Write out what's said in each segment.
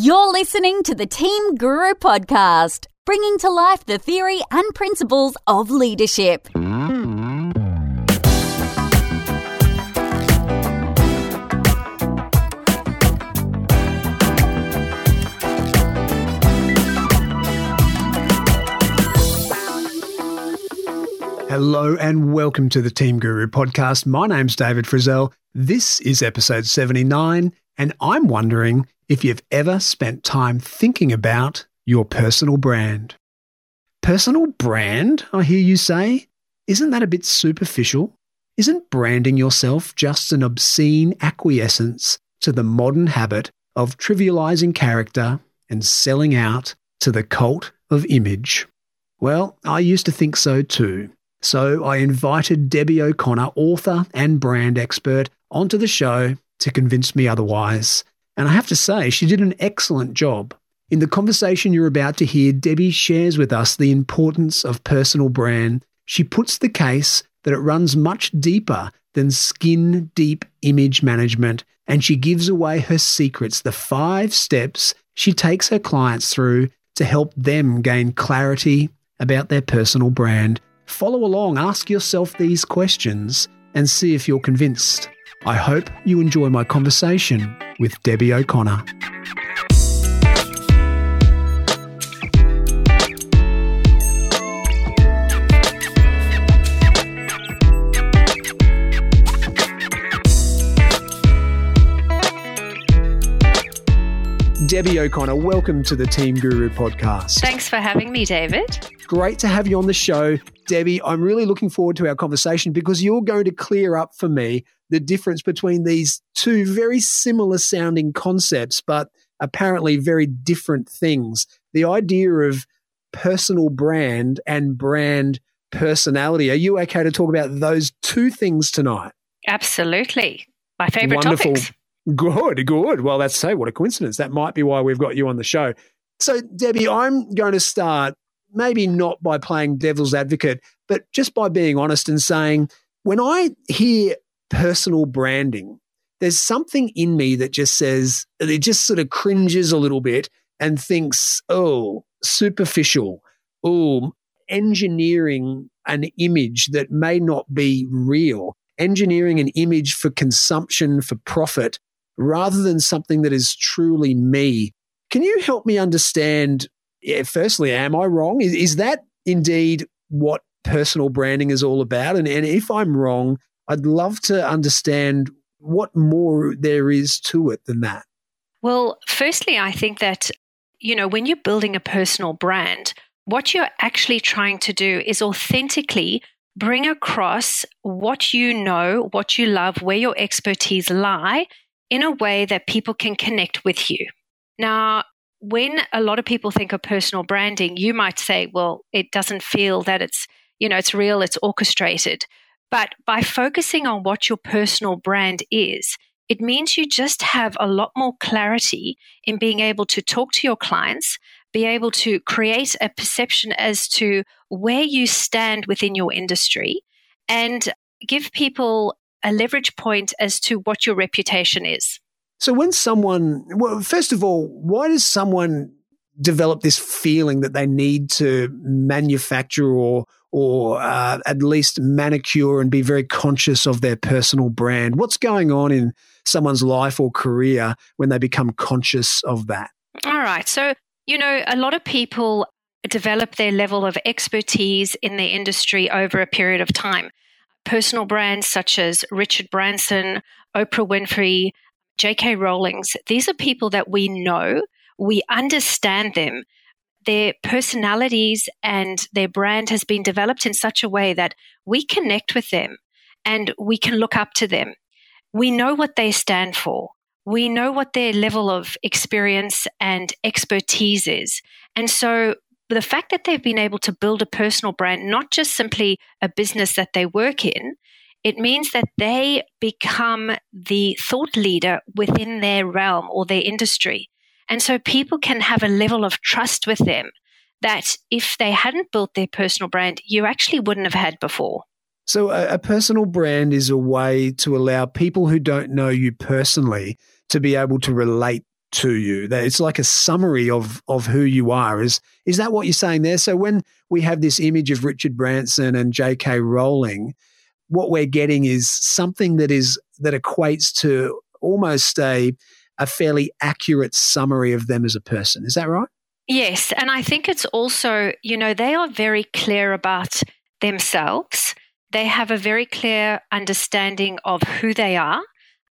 You're listening to the Team Guru podcast, bringing to life the theory and principles of leadership. Hello and welcome to the Team Guru podcast. My name's David Frizzell. This is episode 79, and I'm wondering if you've ever spent time thinking about your personal brand. Personal brand, I hear you say? Isn't that a bit superficial? Isn't branding yourself just an obscene acquiescence to the modern habit of trivializing character and selling out to the cult of image? Well, I used to think so too. So I invited Debbie O'Connor, author and brand expert, onto the show to convince me otherwise. And I have to say, she did an excellent job. In the conversation you're about to hear, Debbie shares with us the importance of personal brand. She puts the case that it runs much deeper than skin deep image management, and she gives away her secrets, the five steps she takes her clients through to help them gain clarity about their personal brand. Follow along, ask yourself these questions, and see if you're convinced. I hope you enjoy my conversation with Debbie O'Connor. Debbie O'Connor, welcome to the Team Guru podcast. Thanks for having me, David. Great to have you on the show. Debbie, I'm really looking forward to our conversation because you're going to clear up for me the difference between these two very similar sounding concepts, but apparently very different things. The idea of personal brand and brand personality. Are you okay to talk about those two things tonight? Absolutely. My favorite Wonderful. topics. Good, good. Well, that's say what a coincidence. That might be why we've got you on the show. So, Debbie, I'm going to start maybe not by playing devil's advocate, but just by being honest and saying, when I hear personal branding, there's something in me that just says, it just sort of cringes a little bit and thinks, oh, superficial, oh, engineering an image that may not be real, engineering an image for consumption, for profit, rather than something that is truly me. Can you help me understand? Yeah, firstly, am I wrong? Is, is that indeed what personal branding is all about? And, and if I'm wrong, I'd love to understand what more there is to it than that. Well, firstly, I think that, you know, when you're building a personal brand, what you're actually trying to do is authentically bring across what you know, what you love, where your expertise lie in a way that people can connect with you. Now, when a lot of people think of personal branding, you might say, well, it doesn't feel that it's, you know, it's real, it's orchestrated. But by focusing on what your personal brand is, it means you just have a lot more clarity in being able to talk to your clients, be able to create a perception as to where you stand within your industry, and give people a leverage point as to what your reputation is. So, when someone, well, first of all, why does someone develop this feeling that they need to manufacture or or uh, at least manicure and be very conscious of their personal brand? What's going on in someone's life or career when they become conscious of that? All right. So, you know, a lot of people develop their level of expertise in their industry over a period of time. Personal brands such as Richard Branson, Oprah Winfrey, J.K. Rowling's, these are people that we know, we understand them. Their personalities and their brand has been developed in such a way that we connect with them and we can look up to them. We know what they stand for. We know what their level of experience and expertise is. And so the fact that they've been able to build a personal brand, not just simply a business that they work in, it means that they become the thought leader within their realm or their industry. And so people can have a level of trust with them that if they hadn't built their personal brand, you actually wouldn't have had before. So, a, a personal brand is a way to allow people who don't know you personally to be able to relate to you. That it's like a summary of of who you are. Is is that what you're saying there? So when we have this image of Richard Branson and J.K. Rowling, what we're getting is something that is that equates to almost a a fairly accurate summary of them as a person. Is that right? Yes, and I think it's also, you know, they are very clear about themselves. They have a very clear understanding of who they are,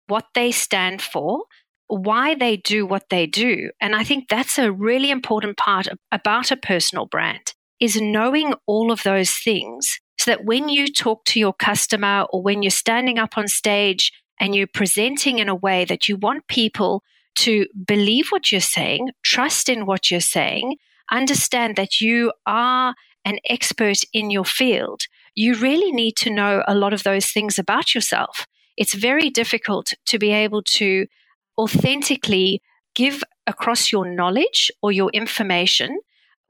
what they stand for, why they do what they do. And I think that's a really important part about a personal brand is knowing all of those things so that when you talk to your customer or when you're standing up on stage and you're presenting in a way that you want people to believe what you're saying, trust in what you're saying, understand that you are an expert in your field, you really need to know a lot of those things about yourself. It's very difficult to be able to authentically give across your knowledge or your information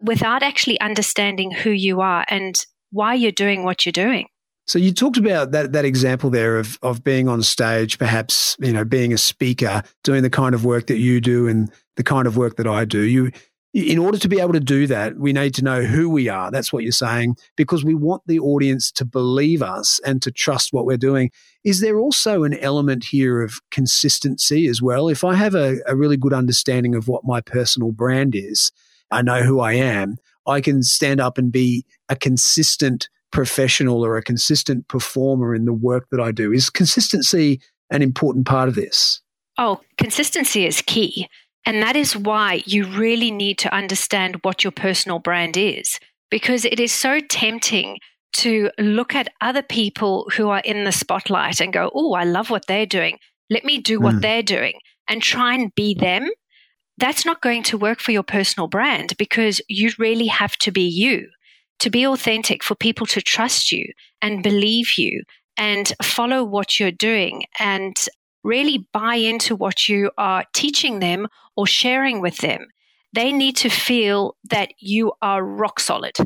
without actually understanding who you are and why you're doing what you're doing. So you talked about that that example there of of being on stage, perhaps you know being a speaker, doing the kind of work that you do and the kind of work that I do. You, in order to be able to do that, we need to know who we are. That's what you're saying, because we want the audience to believe us and to trust what we're doing. Is there also an element here of consistency as well? If I have a, a really good understanding of what my personal brand is, I know who I am. I can stand up and be a consistent professional or a consistent performer in the work that I do. Is consistency an important part of this? Oh, consistency is key. And that is why you really need to understand what your personal brand is, because it is so tempting to look at other people who are in the spotlight and go, Oh, I love what they're doing. Let me do what mm. they're doing and try and be them. That's not going to work for your personal brand because you really have to be you to be authentic, for people to trust you and believe you and follow what you're doing and really buy into what you are teaching them or sharing with them. They need to feel that you are rock solid.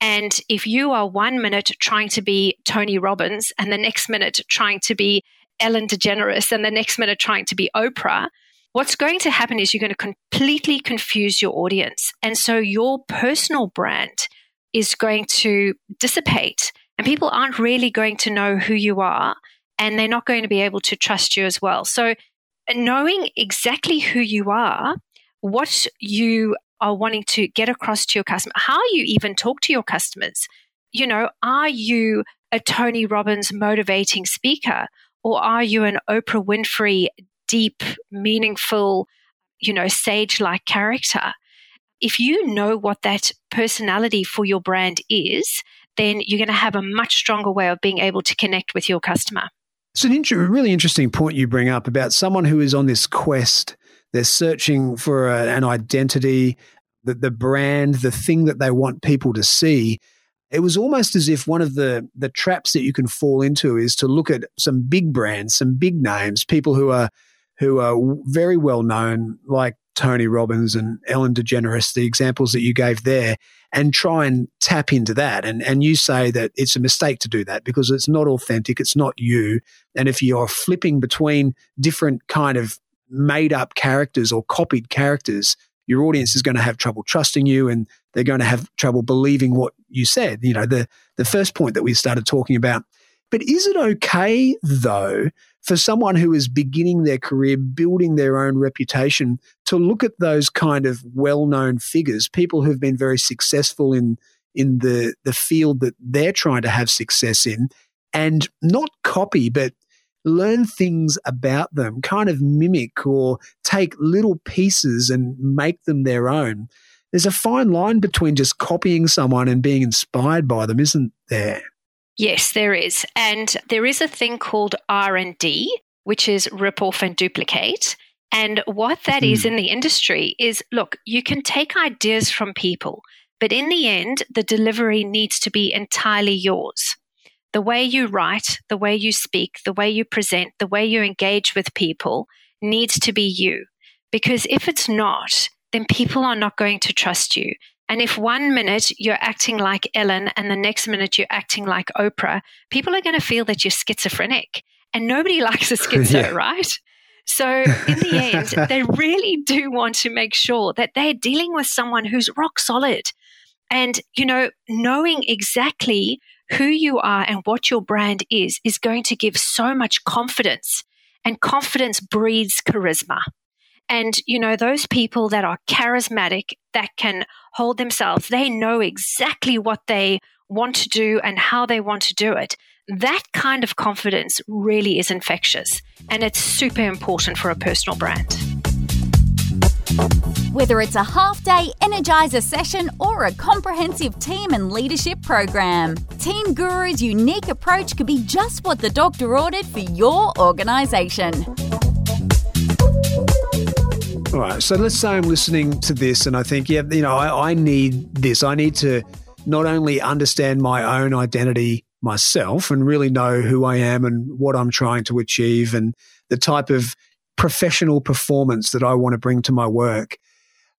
And if you are one minute trying to be Tony Robbins and the next minute trying to be Ellen DeGeneres and the next minute trying to be Oprah, what's going to happen is you're going to completely confuse your audience. And so your personal brand is going to dissipate and people aren't really going to know who you are and they're not going to be able to trust you as well. So, knowing exactly who you are, what you are wanting to get across to your customer, how you even talk to your customers. You know, are you a Tony Robbins motivating speaker or are you an Oprah Winfrey deep, meaningful, you know, sage like character? If you know what that personality for your brand is, then you're going to have a much stronger way of being able to connect with your customer. It's an inter- really interesting point you bring up about someone who is on this quest. They're searching for a, an identity, the, the brand, the thing that they want people to see. It was almost as if one of the, the traps that you can fall into is to look at some big brands, some big names, people who are who are very well known, like Tony Robbins and Ellen DeGeneres, the examples that you gave there, and try and tap into that. And, and you say that it's a mistake to do that because it's not authentic, it's not you. And if you're flipping between different kind of made up characters or copied characters, your audience is going to have trouble trusting you and they're going to have trouble believing what you said. You know, the, the first point that we started talking about. But is it okay, though, for someone who is beginning their career, building their own reputation, to look at those kind of well-known figures, people who've been very successful in in the the field that they're trying to have success in, and not copy, but learn things about them, kind of mimic or take little pieces and make them their own. There's a fine line between just copying someone and being inspired by them, isn't there? Yes, there is. And there is a thing called R&D, which is rip off and duplicate. And what that mm. is hmm. in the industry is look, you can take ideas from people, but in the end, the delivery needs to be entirely yours. The way you write, the way you speak, the way you present, the way you engage with people needs to be you. Because if it's not, then people are not going to trust you. And if one minute you're acting like Ellen and the next minute you're acting like Oprah, people are going to feel that you're schizophrenic. And nobody likes a schizo, yeah. right? So, in the end, they really do want to make sure that they're dealing with someone who's rock solid. And, you know, knowing exactly who you are and what your brand is is going to give so much confidence. And confidence breeds charisma. And, you know, those people that are charismatic, that can hold themselves, they know exactly what they want to do and how they want to do it. That kind of confidence really is infectious. And it's super important for a personal brand. Whether it's a half day Energizer session or a comprehensive team and leadership program, Team Guru's unique approach could be just what the doctor ordered for your organization. All right. So let's say I'm listening to this and I think, yeah, you know, I, I need this. I need to not only understand my own identity myself and really know who I am and what I'm trying to achieve and the type of professional performance that I want to bring to my work.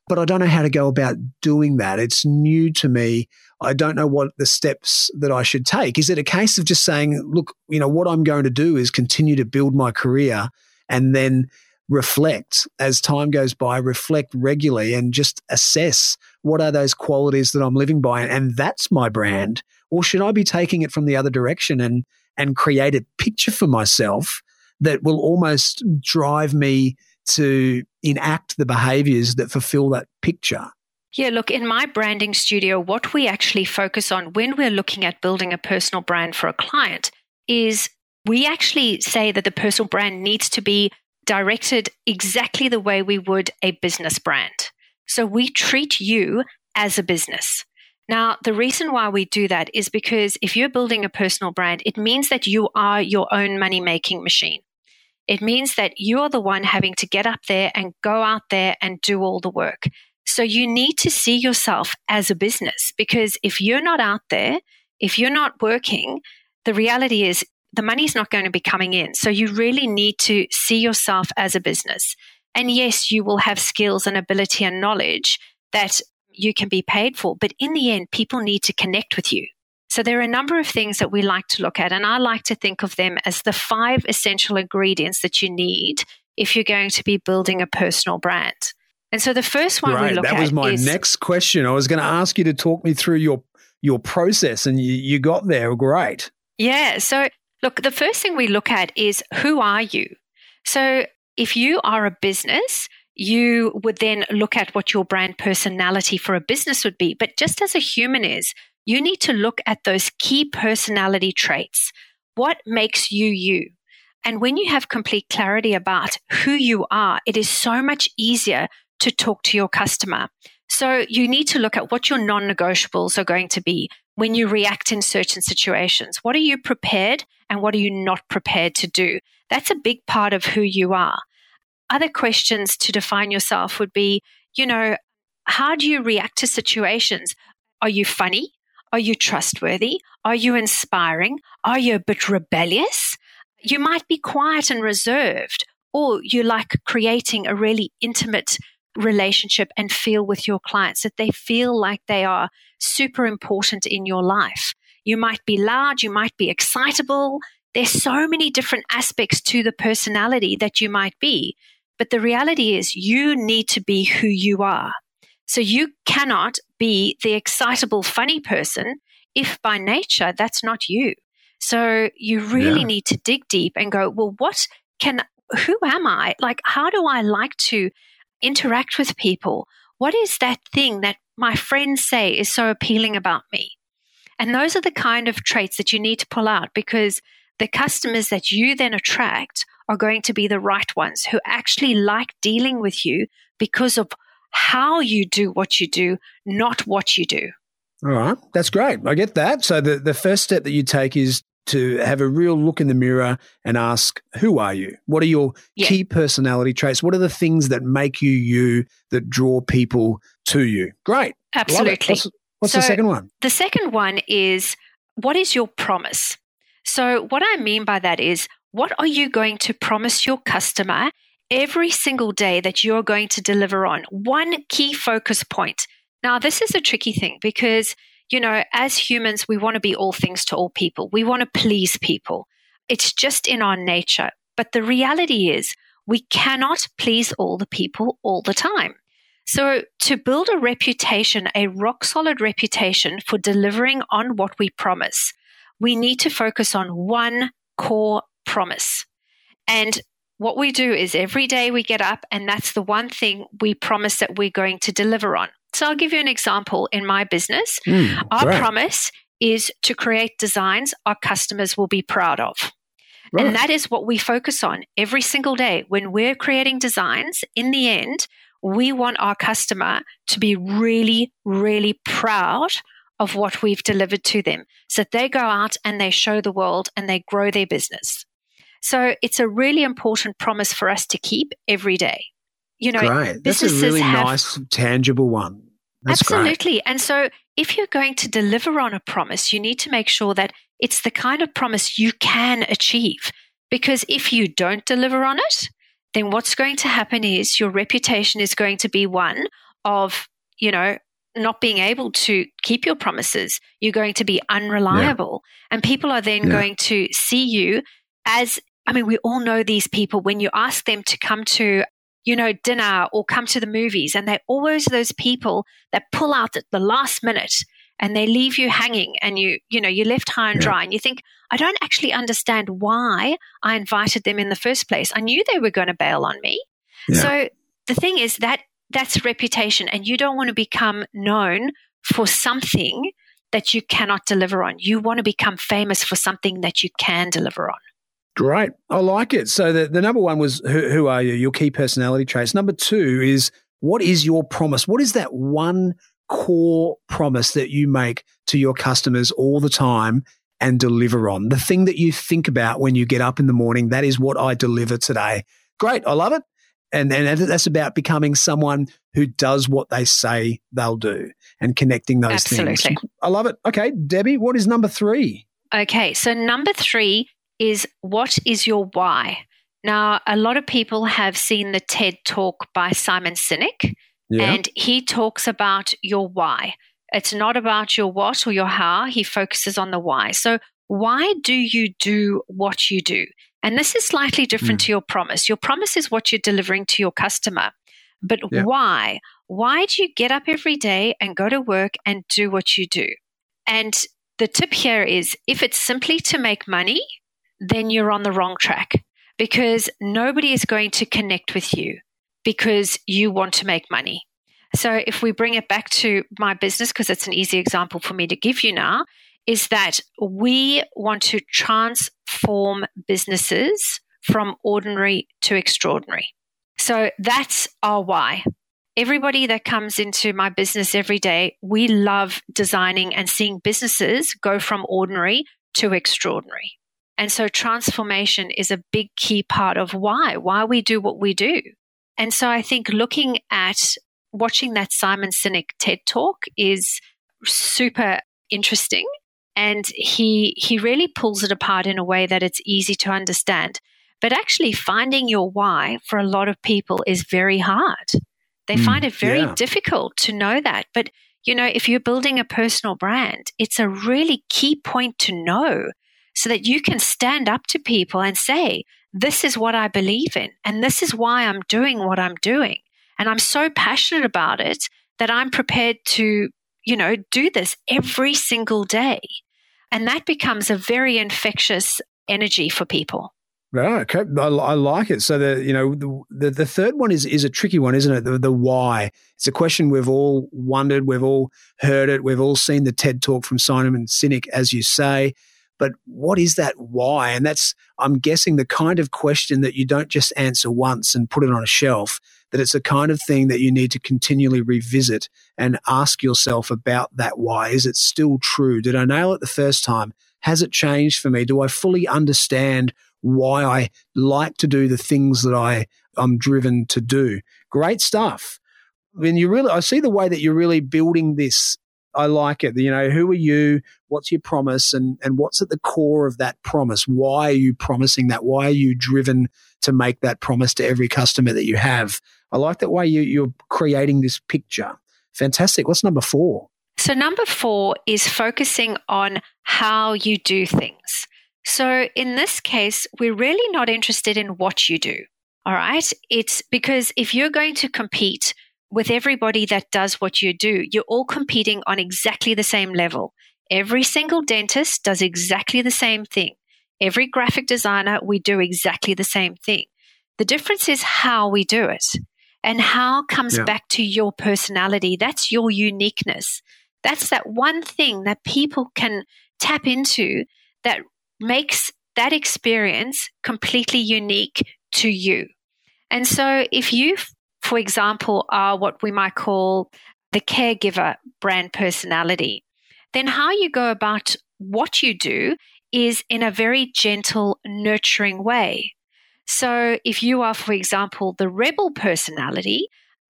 But I don't know how to go about doing that. It's new to me. I don't know what the steps that I should take. Is it a case of just saying, look, you know, what I'm going to do is continue to build my career and then reflect as time goes by, reflect regularly and just assess what are those qualities that I'm living by and that's my brand or should I be taking it from the other direction and and create a picture for myself that will almost drive me to enact the behaviors that fulfill that picture? Yeah, look, in my branding studio, what we actually focus on when we're looking at building a personal brand for a client is we actually say that the personal brand needs to be directed exactly the way we would a business brand. So we treat you as a business. Now, the reason why we do that is because if you're building a personal brand, it means that you are your own money making machine. It means that you are the one having to get up there and go out there and do all the work. So you need to see yourself as a business because if you're not out there, if you're not working, the reality is the money's not going to be coming in. So you really need to see yourself as a business. And yes, you will have skills and ability and knowledge that you can be paid for. But in the end, people need to connect with you. So there are a number of things that we like to look at. And I like to think of them as the five essential ingredients that you need if you're going to be building a personal brand. And so the first one right, we look at that was my is, next question. I was going to ask you to talk me through your your process, and you, you got there. Great. Yeah. So Look, the first thing we look at is who are you? So if you are a business, you would then look at what your brand personality for a business would be. But just as a human is, you need to look at those key personality traits. What makes you you? And when you have complete clarity about who you are, it is so much easier to talk to your customer. So you need to look at what your non negotiables are going to be when you react in certain situations. What are you prepared and what are you not prepared to do? That's a big part of who you are. Other questions to define yourself would be, you know, how do you react to situations? Are you funny? Are you trustworthy? Are you inspiring? Are you a bit rebellious? You might be quiet and reserved, or you like creating a really intimate relationship and feel with your clients, that they feel like they are super important in your life. You might be loud, you might be excitable. There's so many different aspects to the personality that you might be. But the reality is, you need to be who you are. So you cannot be the excitable, funny person if by nature that's not you. So you really yeah. need to dig deep and go, well, what can, who am I? Like, how do I like to interact with people, what is that thing that my friends say is so appealing about me? And those are the kind of traits that you need to pull out because the customers that you then attract are going to be the right ones who actually like dealing with you because of how you do what you do, not what you do. All right. That's great. I get that. So the, the first step that you take is to have a real look in the mirror and ask, who are you? What are your yeah. key personality traits? What are the things that make you you that draw people to you? Great. Absolutely. What's so the second one? The second one is what is your promise? So, what I mean by that is, what are you going to promise your customer every single day that you're going to deliver on? One key focus point. Now, this is a tricky thing because you know, as humans, we want to be all things to all people. We want to please people. It's just in our nature. But the reality is, We cannot please all the people all the time. So, to build a reputation, a rock solid reputation for delivering on what we promise, we need to focus on one core promise. And what we do is every day we get up, and that's the one thing we promise that we're going to deliver on. So, I'll give you an example in my business. Mm, our great. promise is to create designs our customers will be proud of. Right. And that is what we focus on every single day. When we're creating designs, in the end, we want our customer to be really, really proud of what we've delivered to them so that they go out and they show the world and they grow their business. So it's a really important promise for us to keep every day. You know, Great. That's a really have, nice, tangible one. That's absolutely. Great. And so if you're going to deliver on a promise, you need to make sure that it's the kind of promise you can achieve. Because if you don't deliver on it, then what's going to happen is your reputation is going to be one of, you know, not being able to keep your promises. You're going to be unreliable. Yeah. And people are then yeah. going to see you as, I mean, we all know these people when you ask them to come to, you know, dinner or come to the movies, and they're always those people that pull out at the last minute and they leave you hanging and you you know you're left high and yeah. dry and you think i don't actually understand why i invited them in the first place i knew they were going to bail on me yeah. so the thing is that that's reputation and you don't want to become known for something that you cannot deliver on you want to become famous for something that you can deliver on Great. I like it. So the, the number one was who, who, are you? Your key personality traits. Number two is what is your promise? What is that one core promise that you make to your customers all the time and deliver on. The thing that you think about when you get up in the morning, that is what I deliver today. Great. I love it. And, and that's about becoming someone who does what they say they'll do and connecting those Absolutely. things. I love it. Okay, Debbie, what is number three? Okay, so number three is what is your why? Now, a lot of people have seen the TED talk by Simon Sinek. Yeah. And he talks about your why. It's not about your what or your how. He focuses on the why. So, why do you do what you do? And this is slightly different mm. to your promise. Your promise is what you're delivering to your customer. But yeah. why? Why do you get up every day and go to work and do what you do? And the tip here is if it's simply to make money, then you're on the wrong track because nobody is going to connect with you because you want to make money. So if we bring it back to my business, because it's an easy example for me to give you now, is that we want to transform businesses from ordinary to extraordinary. So that's our why. Everybody that comes into my business every day, we love designing and seeing businesses go from ordinary to extraordinary. And so transformation is a big key part of why, why we do what we do. And so I think looking at watching that Simon Sinek TED talk is super interesting. And he he really pulls it apart in a way that it's easy to understand. But actually finding your why for a lot of people is very hard. They mm, find it very yeah. difficult to know that. But you know, if you're building a personal brand, it's a really key point to know so that you can stand up to people and say, this is what I believe in, and this is why I'm doing what I'm doing. And I'm so passionate about it that I'm prepared to, you know, do this every single day. And that becomes a very infectious energy for people. Right. Okay. I, I, like it. So the you know the, the, third one is is a tricky one, isn't it? The, the why. It's a question we've all wondered. We've all heard it. We've all seen the TED talk from Simon Sinek, as you say. But what is that why? And that's, I'm guessing, the kind of question that you don't just answer once and put it on a shelf, that it's a kind of thing that you need to continually revisit and ask yourself about that why. Is it still true? Did I nail it the first time? Has it changed for me? Do I fully understand why I like to do the things that I, I'm driven to do? Great stuff. When you really, I see the way that you're really building this I like it. You know, who are you? What's your promise? And, and what's at the core of that promise? Why are you promising that? Why are you driven to make that promise to every customer that you have? I like that way you, you're creating this picture. Fantastic. What's number four? So, number four is focusing on how you do things. So, in this case, we're really not interested in what you do. All right. It's because if you're going to compete with everybody that does what you do, you're all competing on exactly the same level. Every single dentist does exactly the same thing. Every graphic designer, we do exactly the same thing. The difference is how we do it and how comes yeah. back to your personality. That's your uniqueness. That's that one thing that people can tap into that makes that experience completely unique to you. And so if you, for example, are what we might call the caregiver brand personality, then how you go about what you do is in a very gentle, nurturing way. So if you are, for example, the rebel personality,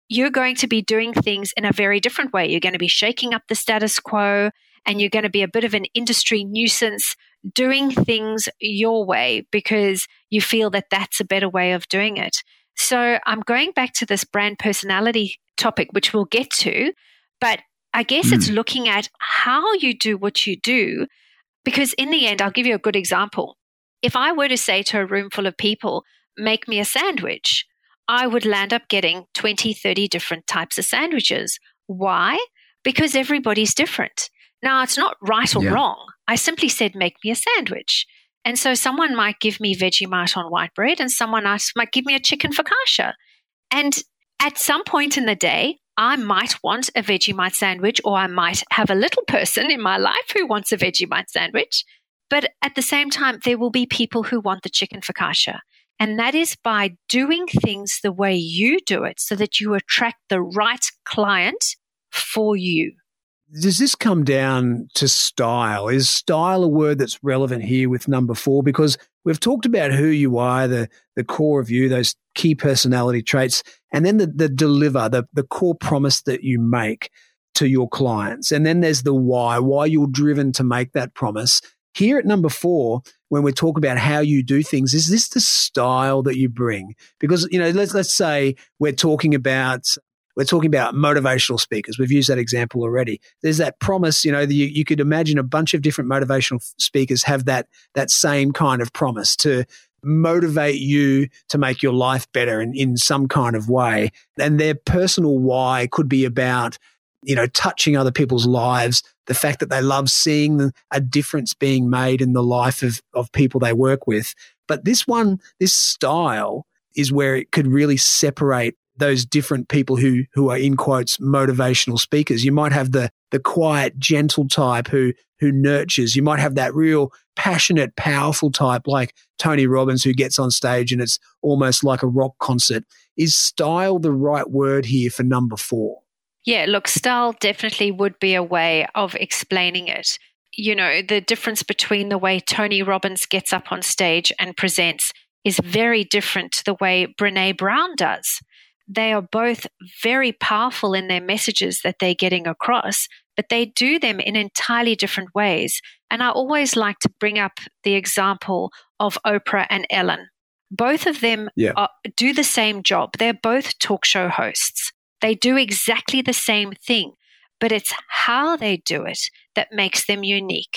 you're going to be doing things in a very different way. You're going to be shaking up the status quo and you're going to be a bit of an industry nuisance doing things your way because you feel that that's a better way of doing it. So I'm going back to this brand personality topic, which we'll get to, but I guess mm. it's hmm. looking at how you do what you do. Because in the end, I'll give you a good example. If I were to say to a room full of people, make me a sandwich, I would land up getting 20, 30 different types of sandwiches. Why? Because everybody's different. Now, it's not right or yeah. wrong. I simply said, make me a sandwich. And so someone might give me Vegemite on white bread and someone else might give me a chicken focaccia. And at some point in the day, I might want a Vegemite sandwich or I might have a little person in my life who wants a Vegemite sandwich. But at the same time, there will be people who want the chicken focaccia. And that is by doing things the way you do it so that you attract the right client for you does this come down to style? Is style a word that's relevant here with number four? Because we've talked about who you are, the, the core of you, those key personality traits, and then the, the deliver, the, the core promise that you make to your clients. And then there's the why, why you're driven to make that promise. Here at number four, when we talk about how you do things, is this the style that you bring? Because, you know, let's, let's say we're talking about we're talking about motivational speakers. We've used that example already. There's that promise, you know, you, could imagine a bunch of different motivational speakers have that, that same kind of promise to motivate you to make your life better in, in some kind of way. And their personal why could be about, you know, touching other people's lives, the fact that they love seeing a difference being made in the life of, of people they work with. But this one, this style is where it could really separate those different people who who are in quotes motivational speakers. You might have the the quiet, gentle type who who nurtures. You might have that real passionate, powerful type like Tony Robbins who gets on stage and it's almost like a rock concert. Is style the right word here for number 4? Yeah, look, style definitely would be a way of explaining it. You know, the difference between the way Tony Robbins gets up on stage and presents is very different to the way Brene Brown does they are both very powerful in their messages that they're getting across, but they do them in entirely different ways. And I always like to bring up the example of Oprah and Ellen. Both of them yeah. are, do the same job. They're both talk show hosts. They do exactly the same thing, but it's how they do it that makes them unique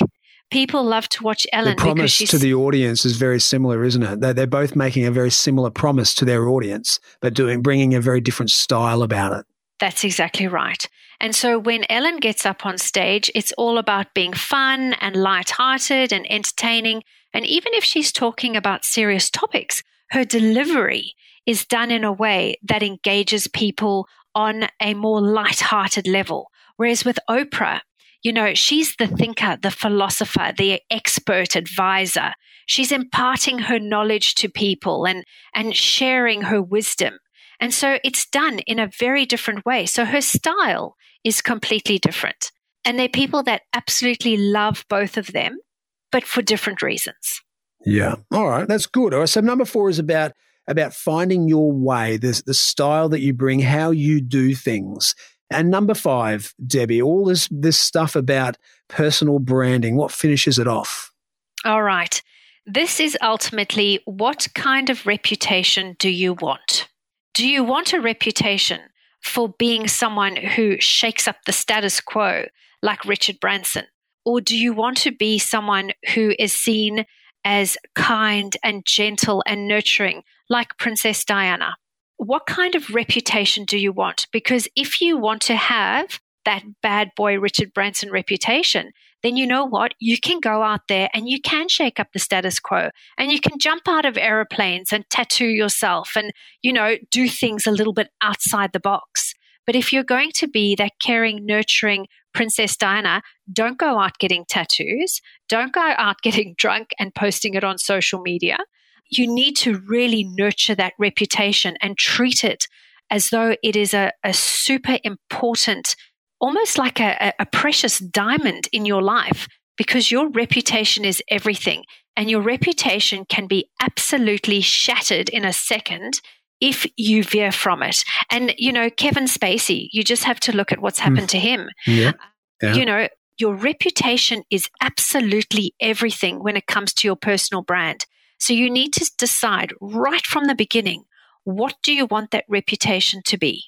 people love to watch Ellen. The promise to the audience is very similar, isn't it? They're, they're both making a very similar promise to their audience, but doing bringing a very different style about it. That's exactly right. And so when Ellen gets up on stage, it's all about being fun and light-hearted and entertaining. And even if she's talking about serious topics, her delivery is done in a way that engages people on a more light-hearted level. Whereas with Oprah, you know, she's the thinker, the philosopher, the expert advisor. She's imparting her knowledge to people and, and sharing her wisdom. And so it's done in a very different way. So her style is completely different. And they're people that absolutely love both of them, but for different reasons. Yeah. All right. That's good. All right. So number four is about about finding your way, the, the style that you bring, how you do things. And number five, Debbie, all this this stuff about personal branding, what finishes it off? All right. This is ultimately what kind of reputation do you want? Do you want a reputation for being someone who shakes up the status quo like Richard Branson? Or do you want to be someone who is seen as kind and gentle and nurturing like Princess Diana. What kind of reputation do you want? Because if you want to have that bad boy Richard Branson reputation, then you know what? You can go out there and you can shake up the status quo and you can jump out of aeroplanes and tattoo yourself and, you know, do things a little bit outside the box. But if you're going to be that caring, nurturing Princess Diana, don't go out getting tattoos. Don't go out getting drunk and posting it on social media. You need to really nurture that reputation and treat it as though it is a, a super important almost like a, a precious diamond in your life because your reputation is everything. And your reputation can be absolutely shattered in a second if you veer from it. And, you know, Kevin Spacey, you just have to look at what's happened mm. to him. Yeah. yeah. You know, your reputation is absolutely everything when it comes to your personal brand. So you need to decide right from the beginning what do you want that reputation to be?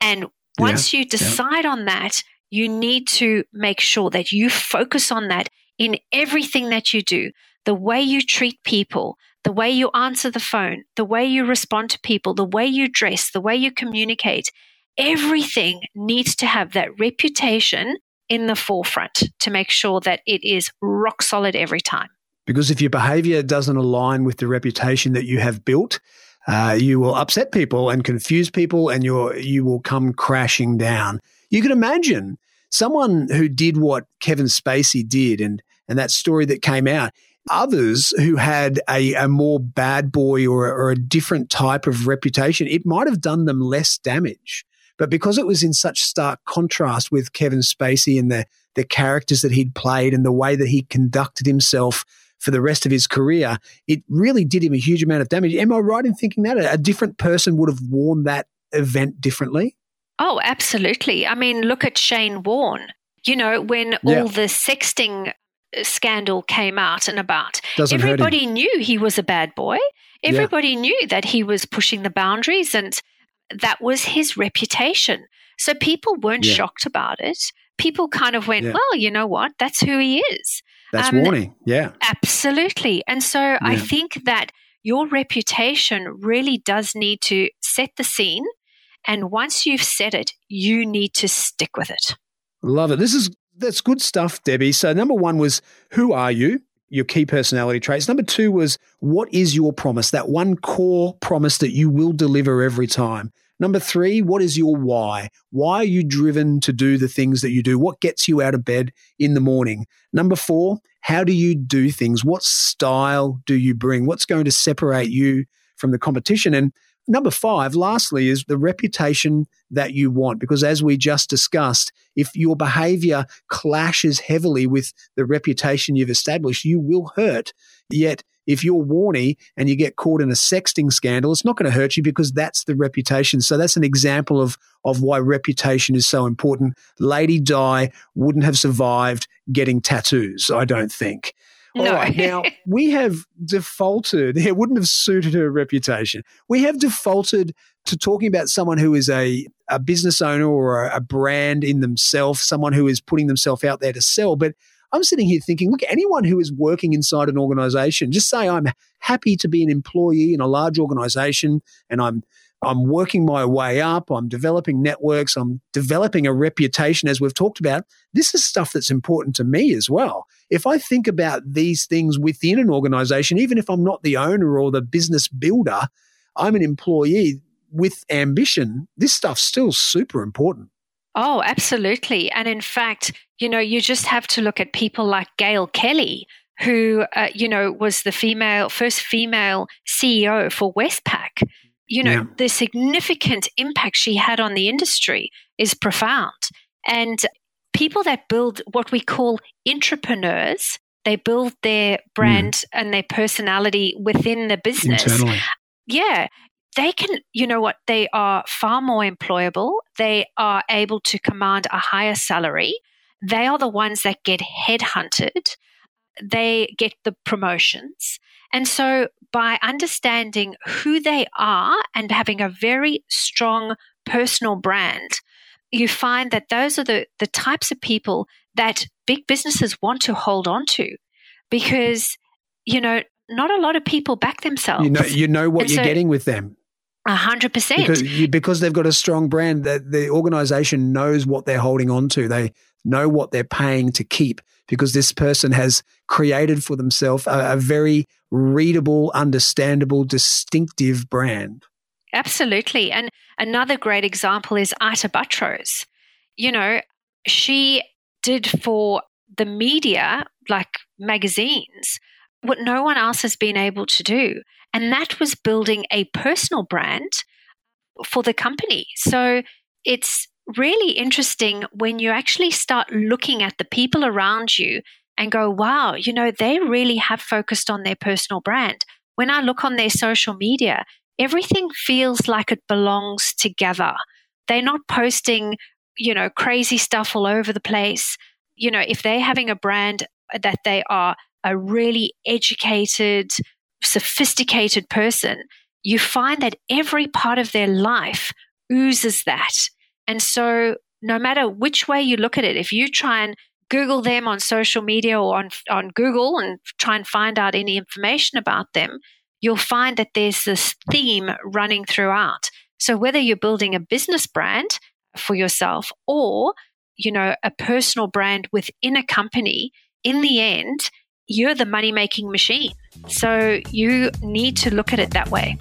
And once yeah, you decide yeah. on that, you need to make sure that you focus on that in everything that you do. The way you treat people, the way you answer the phone, the way you respond to people, the way you dress, the way you communicate, everything needs to have that reputation in the forefront to make sure that it is rock solid every time. Because if your behavior doesn't align with the reputation that you have built, uh, you will upset people and confuse people, and you you will come crashing down. You can imagine someone who did what Kevin Spacey did, and and that story that came out. Others who had a, a more bad boy or, or a different type of reputation, it might have done them less damage. But because it was in such stark contrast with Kevin Spacey and the the characters that he'd played and the way that he conducted himself for the rest of his career, it really did him a huge amount of damage. Am I right in thinking that a different person would have worn that event differently? Oh, absolutely. I mean, look at Shane Warne. You know, when yeah. all the sexting scandal came out and about, Doesn't everybody knew he was a bad boy. Everybody yeah. knew that he was pushing the boundaries and that was his reputation. So people weren't yeah. shocked about it. People kind of went, well, you know what? That's who he is. That's um, warning. Yeah. Absolutely. And so yeah. I think that your reputation really does need to set the scene. And once you've set it, you need to stick with it. Love it. This is that's good stuff, Debbie. So number one was who are you? Your key personality traits. Number two was what is your promise? That one core promise that you will deliver every time. Number three, what is your why? Why are you driven to do the things that you do? What gets you out of bed in the morning? Number four, how do you do things? What style do you bring? What's going to separate you from the competition? And number five, lastly, is the reputation that you want. Because as we just discussed, if your behavior clashes heavily with the reputation you've established, you will hurt. Yet if you're Warney and you get caught in a sexting scandal, it's not going to hurt you because that's the reputation. So that's an example of, of why reputation is so important. Lady Di wouldn't have survived getting tattoos, I don't think. No. All right. Now, we have defaulted, it wouldn't have suited her reputation. We have defaulted to talking about someone who is a, a business owner or a, a brand in themselves, someone who is putting themselves out there to sell. But I'm sitting here thinking, look, anyone who is working inside an organization, just say I'm happy to be an employee in a large organization and I'm I'm working my way up. I'm developing networks. I'm developing a reputation, as we've talked about. This is stuff that's important to me as well. If I think about these things within an organization, even if I'm not the owner or the business builder, I'm an employee with ambition. This stuff's still super important. Oh, absolutely. And in fact, you know, you just have to look at people like Gail Kelly, who, uh, you know, was the female, first female CEO for Westpac. You know, yeah. the significant impact she had on the industry is profound. And people that build what we call intrapreneurs, they build their brand mm. and their personality within the business. Internally. Yeah they can, you know what, they are far more employable. They are able to command a higher salary. They are the ones that get headhunted. They get the promotions. And so by understanding who they are and having a very strong personal brand, you find that those are the, the types of people that big businesses want to hold on to because, you know, not a lot of people back themselves. You know, you know what and you're so, getting with them. A hundred percent. Because, they've got a strong brand, that the organization knows what they're holding on to. They know what they're paying to keep because this person has created for themselves a, a very readable, understandable, distinctive brand. Absolutely. And another great example is Ita Buttrose. You know, she did for the media, like magazines, what no one else has been able to do. And that was building a personal brand for the company. So it's really interesting when you actually start looking at the people around you and go, wow, you know, they really have focused on their personal brand. When I look on their social media, everything feels like it belongs together. They're not posting, you know, crazy stuff all over the place. You know, if they're having a brand that they are a really educated, sophisticated person, you find that every part of their life oozes that. And so, no matter which way you look at it, if you try and Google them on social media or on, on Google and try and find out any information about them, you'll find that there's this theme running throughout. So, whether you're building a business brand for yourself or you know a personal brand within a company in the end you're the money making machine. So you need to look at it that way.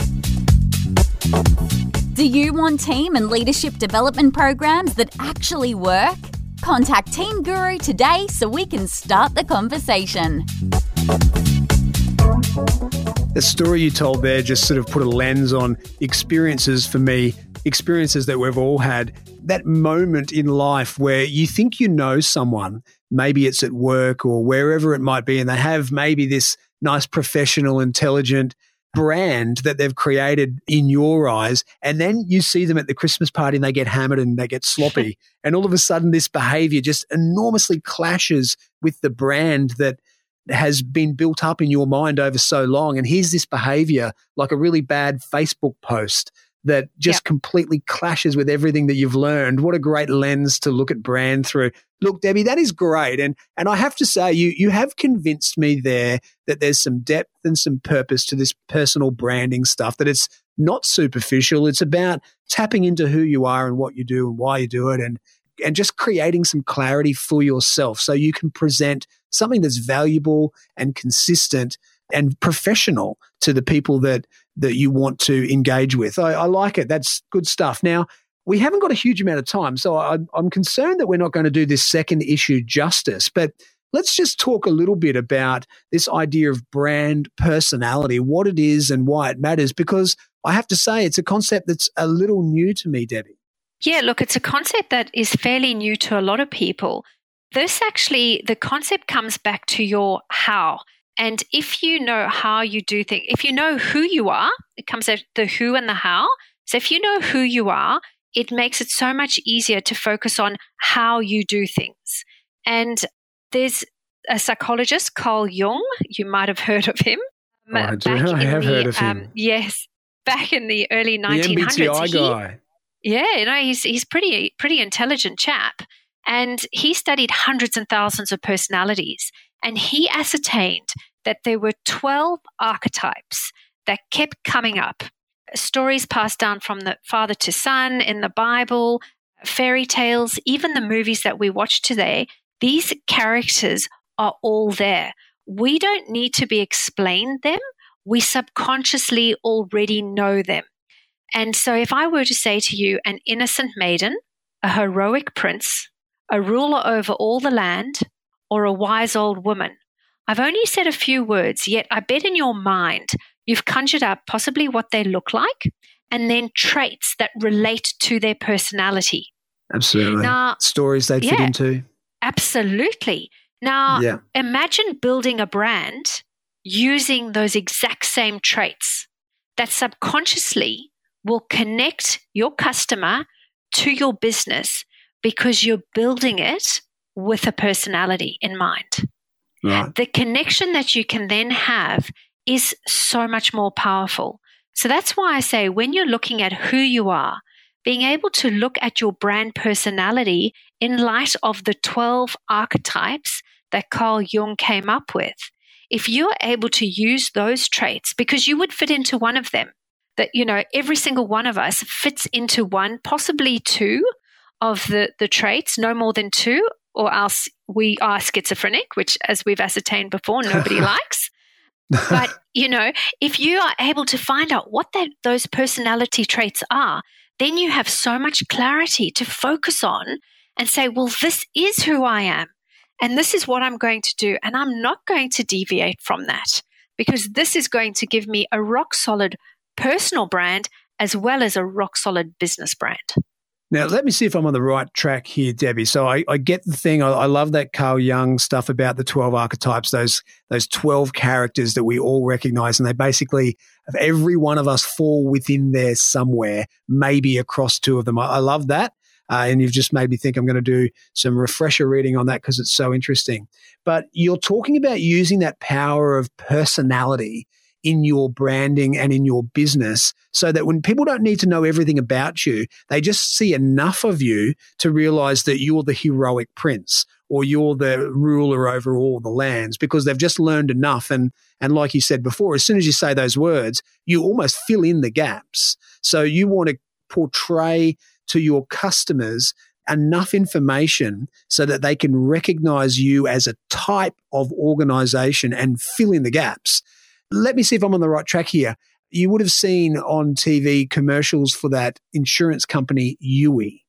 Do you want team and leadership development programs that actually work? Contact Team Guru today so we can start the conversation. The story you told there just sort of put a lens on experiences for me, experiences that we've all had. That moment in life where you think you know someone maybe it's at work or wherever it might be, and they have maybe this nice professional, intelligent brand that they've created in your eyes. And then you see them at the Christmas party and they get hammered and they get sloppy. and all of a sudden, this behavior just enormously clashes with the brand that has been built up in your mind over so long. And here's this behavior, like a really bad Facebook post that just yep. completely clashes with everything that you've learned. What a great lens to look at brand through. Look, Debbie, that is great. And and I have to say, you you have convinced me there that there's some depth and some purpose to this personal branding stuff, that it's not superficial. It's about tapping into who you are and what you do and why you do it and and just creating some clarity for yourself so you can present something that's valuable and consistent and professional to the people that that you want to engage with. I, I like it. That's good stuff. Now, we haven't got a huge amount of time, so I, I'm concerned that we're not going to do this second issue justice. But let's just talk a little bit about this idea of brand personality, what it is and why it matters, because I have to say it's a concept that's a little new to me, Debbie. Yeah, look, it's a concept that is fairly new to a lot of people. This actually, the concept comes back to your how. And if you know how you do things, if you know who you are, it comes at the who and the how. So if you know who you are, it makes it so much easier to focus on how you do things. And there's a psychologist, Carl Jung. You might have heard of him. Oh, I do. I have the, heard of him. Um, yes, back in the early 1900s. The MBTI he, guy. Yeah, you know, he's he's pretty pretty intelligent chap, and he studied hundreds and thousands of personalities, and he ascertained that there were 12 archetypes that kept coming up. Stories passed down from the father to son in the Bible, fairy tales, even the movies that we watch today. These characters are all there. We don't need to be explained them. We subconsciously already know them. And so, if I were to say to you, an innocent maiden, a heroic prince, a ruler over all the land, or a wise old woman, I've only said a few words, yet I bet in your mind you've conjured up possibly what they look like and then traits that relate to their personality. Absolutely. Now, Stories they yeah, fit into. Absolutely. Now, yeah. imagine building a brand using those exact same traits that subconsciously will connect your customer to your business because you're building it with a personality in mind. Right. The connection that you can then have is so much more powerful. So that's why I say when you're looking at who you are, being able to look at your brand personality in light of the 12 archetypes that Carl Jung came up with if you're able to use those traits, because you would fit into one of them, that, you know, every single one of us fits into one, possibly two of the, the traits, no more than two, or else we are schizophrenic, which, as we've ascertained before, nobody likes. but, you know, if you are able to find out what that, those personality traits are, then you have so much clarity to focus on and say, well, this is who I am. And this is what I'm going to do. And I'm not going to deviate from that because this is going to give me a rock solid personal brand as well as a rock solid business brand. Now, let me see if I'm on the right track here, Debbie. So I, I get the thing. I, I, love that Carl Jung stuff about the 12 archetypes, those, those 12 characters that we all recognize. And they basically, every one of us fall within there somewhere, maybe across two of them. I, I love that. Uh, and you've just made me think I'm going to do some refresher reading on that because it's so interesting. But you're talking about using that power of personality in your branding and in your business so that when people don't need to know everything about you, they just see enough of you to realize that you're the heroic prince or you're the ruler over all the lands because they've just learned enough. And, and like you said before, as soon as you say those words, you almost fill in the gaps. So you want to portray to your customers enough information so that they can recognize you as a type of organization and fill in the gaps. Let me see if I'm on the right track here. You would have seen on TV commercials for that insurance company, Youi.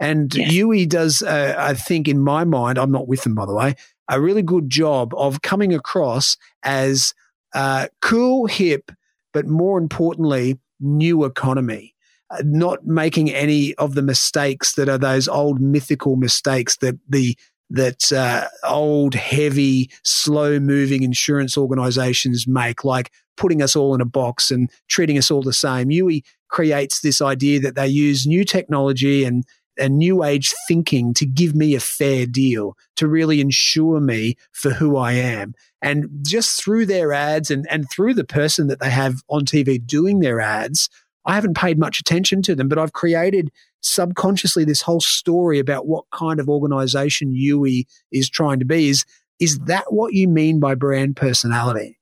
And yes. Youi does, uh, I think, in my mind, I'm not with them, by the way, a really good job of coming across as uh, cool, hip, but more importantly, new economy. Uh, not making any of the mistakes that are those old mythical mistakes that the that uh, old, heavy, slow moving insurance organizations make, like putting us all in a box and treating us all the same. Youi creates this idea that they use new technology and a new age thinking to give me a fair deal, to really insure me for who I am. And just through their ads and, and through the person that they have on TV doing their ads, I haven't paid much attention to them, but I've created subconsciously this whole story about what kind of organization Youi is trying to be. Is, is that what you mean by brand personality?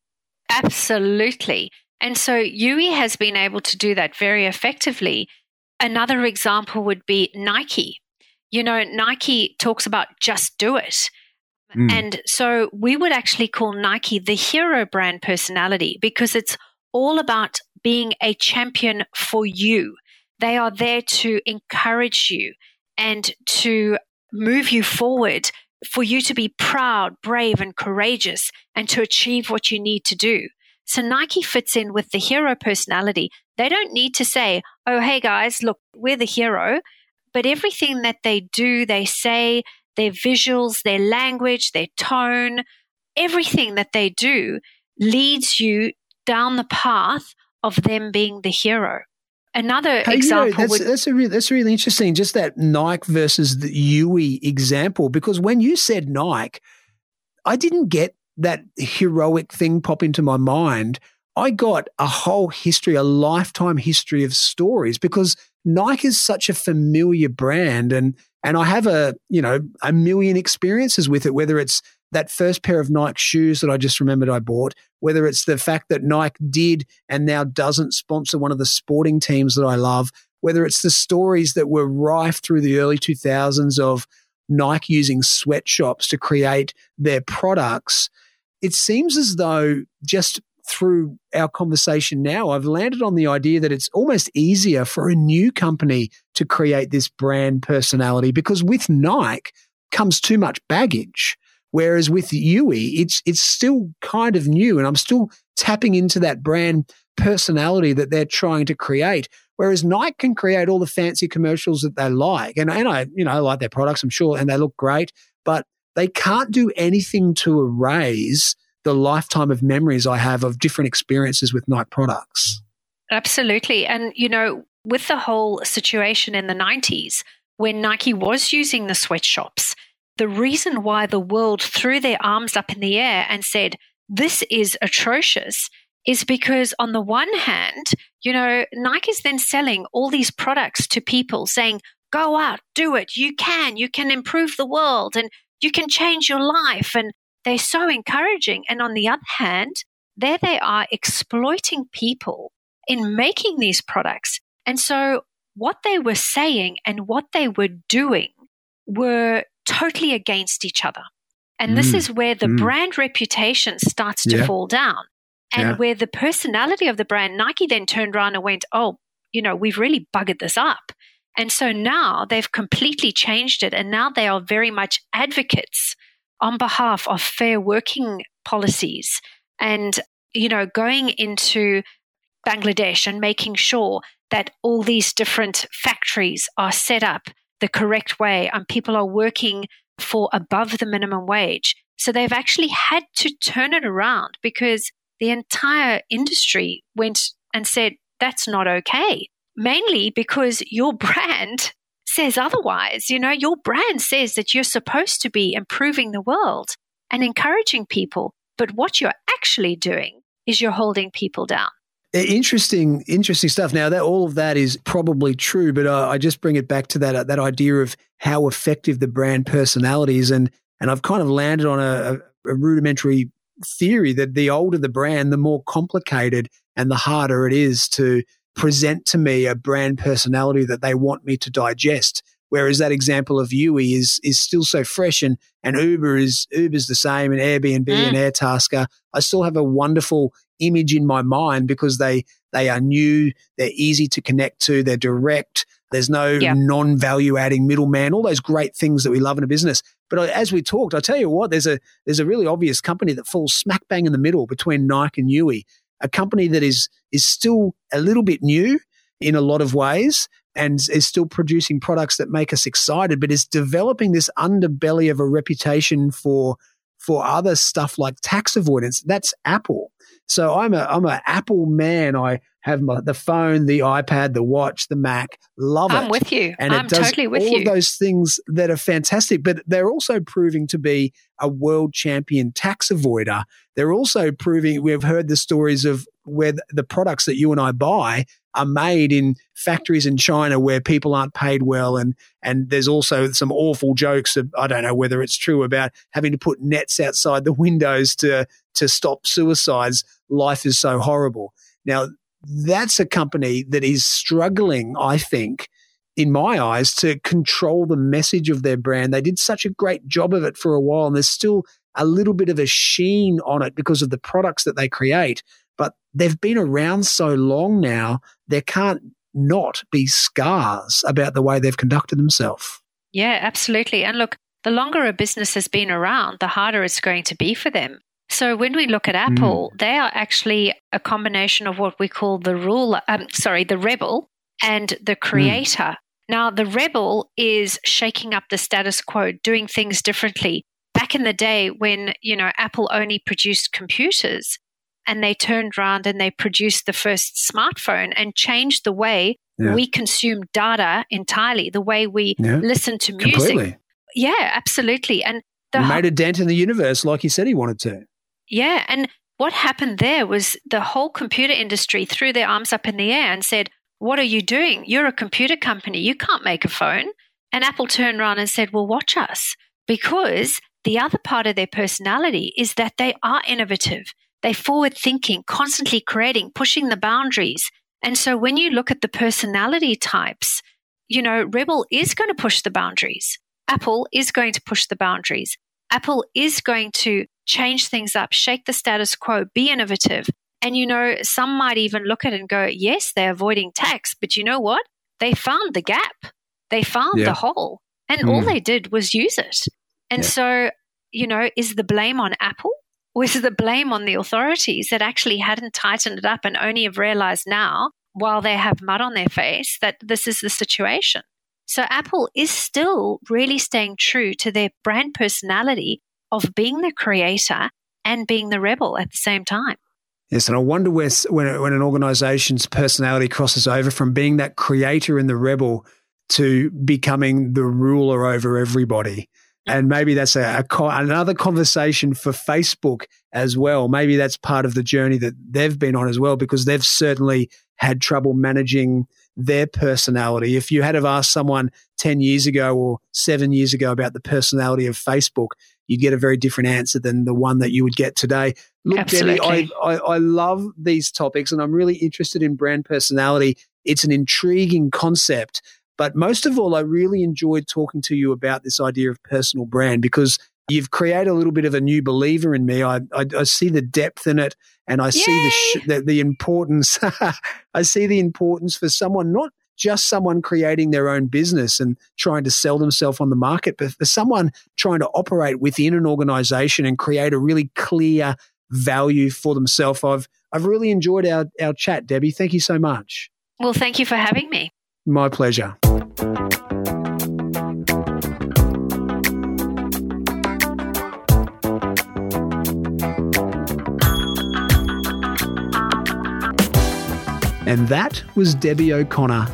Absolutely. And so Youi has been able to do that very effectively. Another example would be Nike. You know, Nike talks about just do it. Mm. And so we would actually call Nike the hero brand personality because it's all about being a champion for you. They are there to encourage you and to move you forward for you to be proud, brave, and courageous and to achieve what you need to do. So Nike fits in with the hero personality. They don't need to say, oh, hey guys, look, we're the hero. But everything that they do, they say, their visuals, their language, their tone, everything that they do leads you down the path of them being the hero. Another hey, example. You know, that's, would, that's, a re- that's really interesting, just that Nike versus the Youi example, because when you said Nike, I didn't get that heroic thing pop into my mind. I got a whole history, a lifetime history of stories because Nike is such a familiar brand and and I have a, you know, a million experiences with it, whether it's that first pair of Nike shoes that I just remembered I bought, whether it's the fact that Nike did and now doesn't sponsor one of the sporting teams that I love, whether it's the stories that were rife through the early 2000s of Nike using sweatshops to create their products. It seems as though just through our conversation now, I've landed on the idea that it's almost easier for a new company to create this brand personality because with Nike comes too much baggage. Whereas with Youi, it's it's still kind of new, and I'm still tapping into that brand personality that they're trying to create. Whereas Nike can create all the fancy commercials that they like, and and I you know I like their products, I'm sure, and they look great, but they can't do anything to erase the lifetime of memories I have of different experiences with Nike products. Absolutely, and you know, with the whole situation in the 90s when Nike was using the sweatshops the reason why the world threw their arms up in the air and said, this is atrocious, is because on the one hand, you know, Nike is then selling all these products to people saying, go out, do it, you can, you can improve the world and you can change your life. And they're so encouraging. And on the other hand, there they are exploiting people in making these products. And so what they were saying and what they were doing were totally against each other. And mm. this is where the mm. brand reputation starts to yeah. fall down. And yeah. where the personality of the brand, Nike then turned around and went, Oh, you know, we've really buggered this up. And so now they've completely changed it. And now they are very much advocates on behalf of fair working policies and, you know, going into Bangladesh and making sure that all these different factories are set up the correct way and people are working for above the minimum wage. So they've actually had to turn it around because the entire industry went and said, that's not okay. Mainly because your brand says otherwise. You know, your brand says that you're supposed to be improving the world and encouraging people. But what you're actually doing is you're holding people down. Interesting, interesting stuff. Now that all of that is probably true, but uh, I just bring it back to that uh, that idea of how effective the brand personality is, and and I've kind of landed on a, a rudimentary theory that the older the brand, the more complicated and the harder it is to present to me a brand personality that they want me to digest. Whereas that example of Youi is is still so fresh, and and Uber is Uber's the same, and Airbnb mm. and Airtasker. I still have a wonderful image in my mind because they they are new, they're easy to connect to, they're direct. There's no yeah. non value adding middleman, all those great things that we love in a business. But as we talked, I tell you what, there's a there's a really obvious company that falls smack bang in the middle between Nike and Youi, a company that is is still a little bit new in a lot of ways, and is still producing products that make us excited, but is developing this underbelly of a reputation for for other stuff like tax avoidance. That's Apple. So I'm a I'm an Apple man. I have my, the phone, the iPad, the watch, the Mac. Love I'm it. I'm with you. And I'm it does totally with all you. of those things that are fantastic, but they're also proving to be a world champion tax avoider. They're also proving we've heard the stories of where the products that you and I buy are made in factories in China where people aren't paid well. And, and there's also some awful jokes. Of, I don't know whether it's true about having to put nets outside the windows to, to stop suicides. Life is so horrible. Now, that's a company that is struggling, I think, in my eyes, to control the message of their brand. They did such a great job of it for a while, and there's still a little bit of a sheen on it because of the products that they create but they've been around so long now, there can't not be scars about the way they've conducted themselves. Yeah, absolutely. And look, the longer a business has been around, the harder it's going to be for them. So when we look at Apple, mm. they are actually a combination of what we call the ruler, um, sorry, the rebel and the hmm. creator. Mm. Now, the rebel is shaking up the status quo, doing things differently. Back in the day when, you know, Apple only produced computers, and they turned around and they produced the first smartphone and changed the way yeah. we consume data entirely, the way we yeah. listen to music. Completely. Yeah, absolutely. And the he made a dent in the universe like he said he wanted to. Yeah. And what happened there was the whole computer industry threw their arms up in the air and said, What are you doing? You're a computer company. You can't make a phone. And Apple turned around and said, Well, watch us. Because the other part of their personality is that they are innovative. They forward thinking, constantly creating, pushing the boundaries. And so when you look at the personality types, you know, Rebel is going to push the boundaries. Apple is going to push the boundaries. Apple is going to change things up, shake the status quo, be innovative. And, you know, some might even look at it and go, yes, they're avoiding tax, but you know what? They found the gap, they found yeah. the hole, and mm. all they did was use it. And yeah. so, you know, is the blame on Apple? Was the blame on the authorities that actually hadn't tightened it up and only have realized now, while they have mud on their face, that this is the situation. So Apple is still really staying true to their brand personality of being the creator and being the rebel at the same time. Yes, and I wonder where, when, when an organization's personality crosses over from being that creator and the rebel to becoming the ruler over everybody and maybe that's a, a, another conversation for Facebook as well. Maybe that's part of the journey that they've been on as well, because they've certainly had trouble managing their personality. If you had have asked someone 10 years ago or seven years ago about the personality of Facebook, you'd get a very different answer than the one that you would get today. Look, Absolutely. Debbie, I, I, I love these topics and I'm really interested in brand personality. It's an intriguing concept. But most of all, I really enjoyed talking to you about this idea of personal brand because you've created a little bit of a new believer in me. I, I, I see the depth in it and I see the, sh- the, the importance. I see the importance for someone not just someone creating their own business and trying to sell themselves on the market, but for someone trying to operate within an organization and create a really clear value for themselves. I've I've really enjoyed our, our chat, Debbie. Thank you so much. Well, thank you for having me. My pleasure. And that was Debbie O'Connor.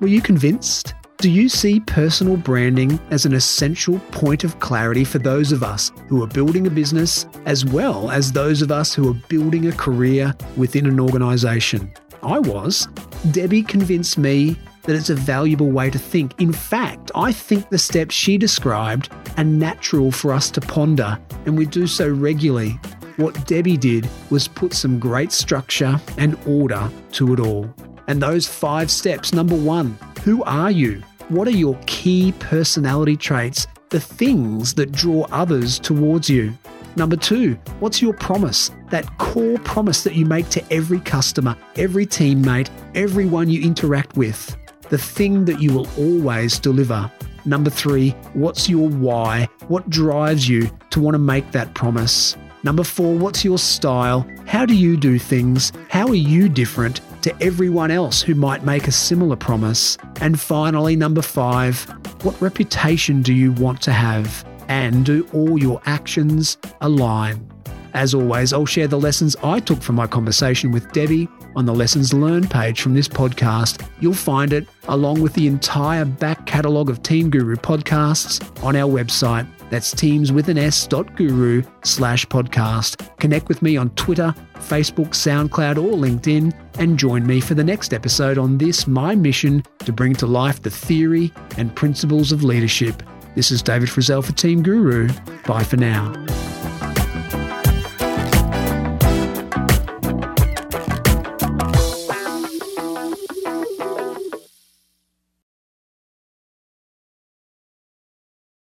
Were you convinced? Do you see personal branding as an essential point of clarity for those of us who are building a business, as well as those of us who are building a career within an organisation? I was. Debbie convinced me that it's a valuable way to think. In fact, I think the steps she described are natural for us to ponder, and we do so regularly. What Debbie did was put some great structure and order to it all. And those five steps number one, who are you? What are your key personality traits, the things that draw others towards you? Number two, what's your promise? That core promise that you make to every customer, every teammate, everyone you interact with. The thing that you will always deliver. Number three, what's your why? What drives you to want to make that promise? Number four, what's your style? How do you do things? How are you different to everyone else who might make a similar promise? And finally, number five, what reputation do you want to have? And do all your actions align? As always, I'll share the lessons I took from my conversation with Debbie on the Lessons Learned page from this podcast. You'll find it along with the entire back catalogue of Team Guru podcasts on our website. That's teams with an S dot guru slash podcast. Connect with me on Twitter, Facebook, SoundCloud, or LinkedIn, and join me for the next episode on this my mission to bring to life the theory and principles of leadership. This is David Frizzell for Team Guru. Bye for now.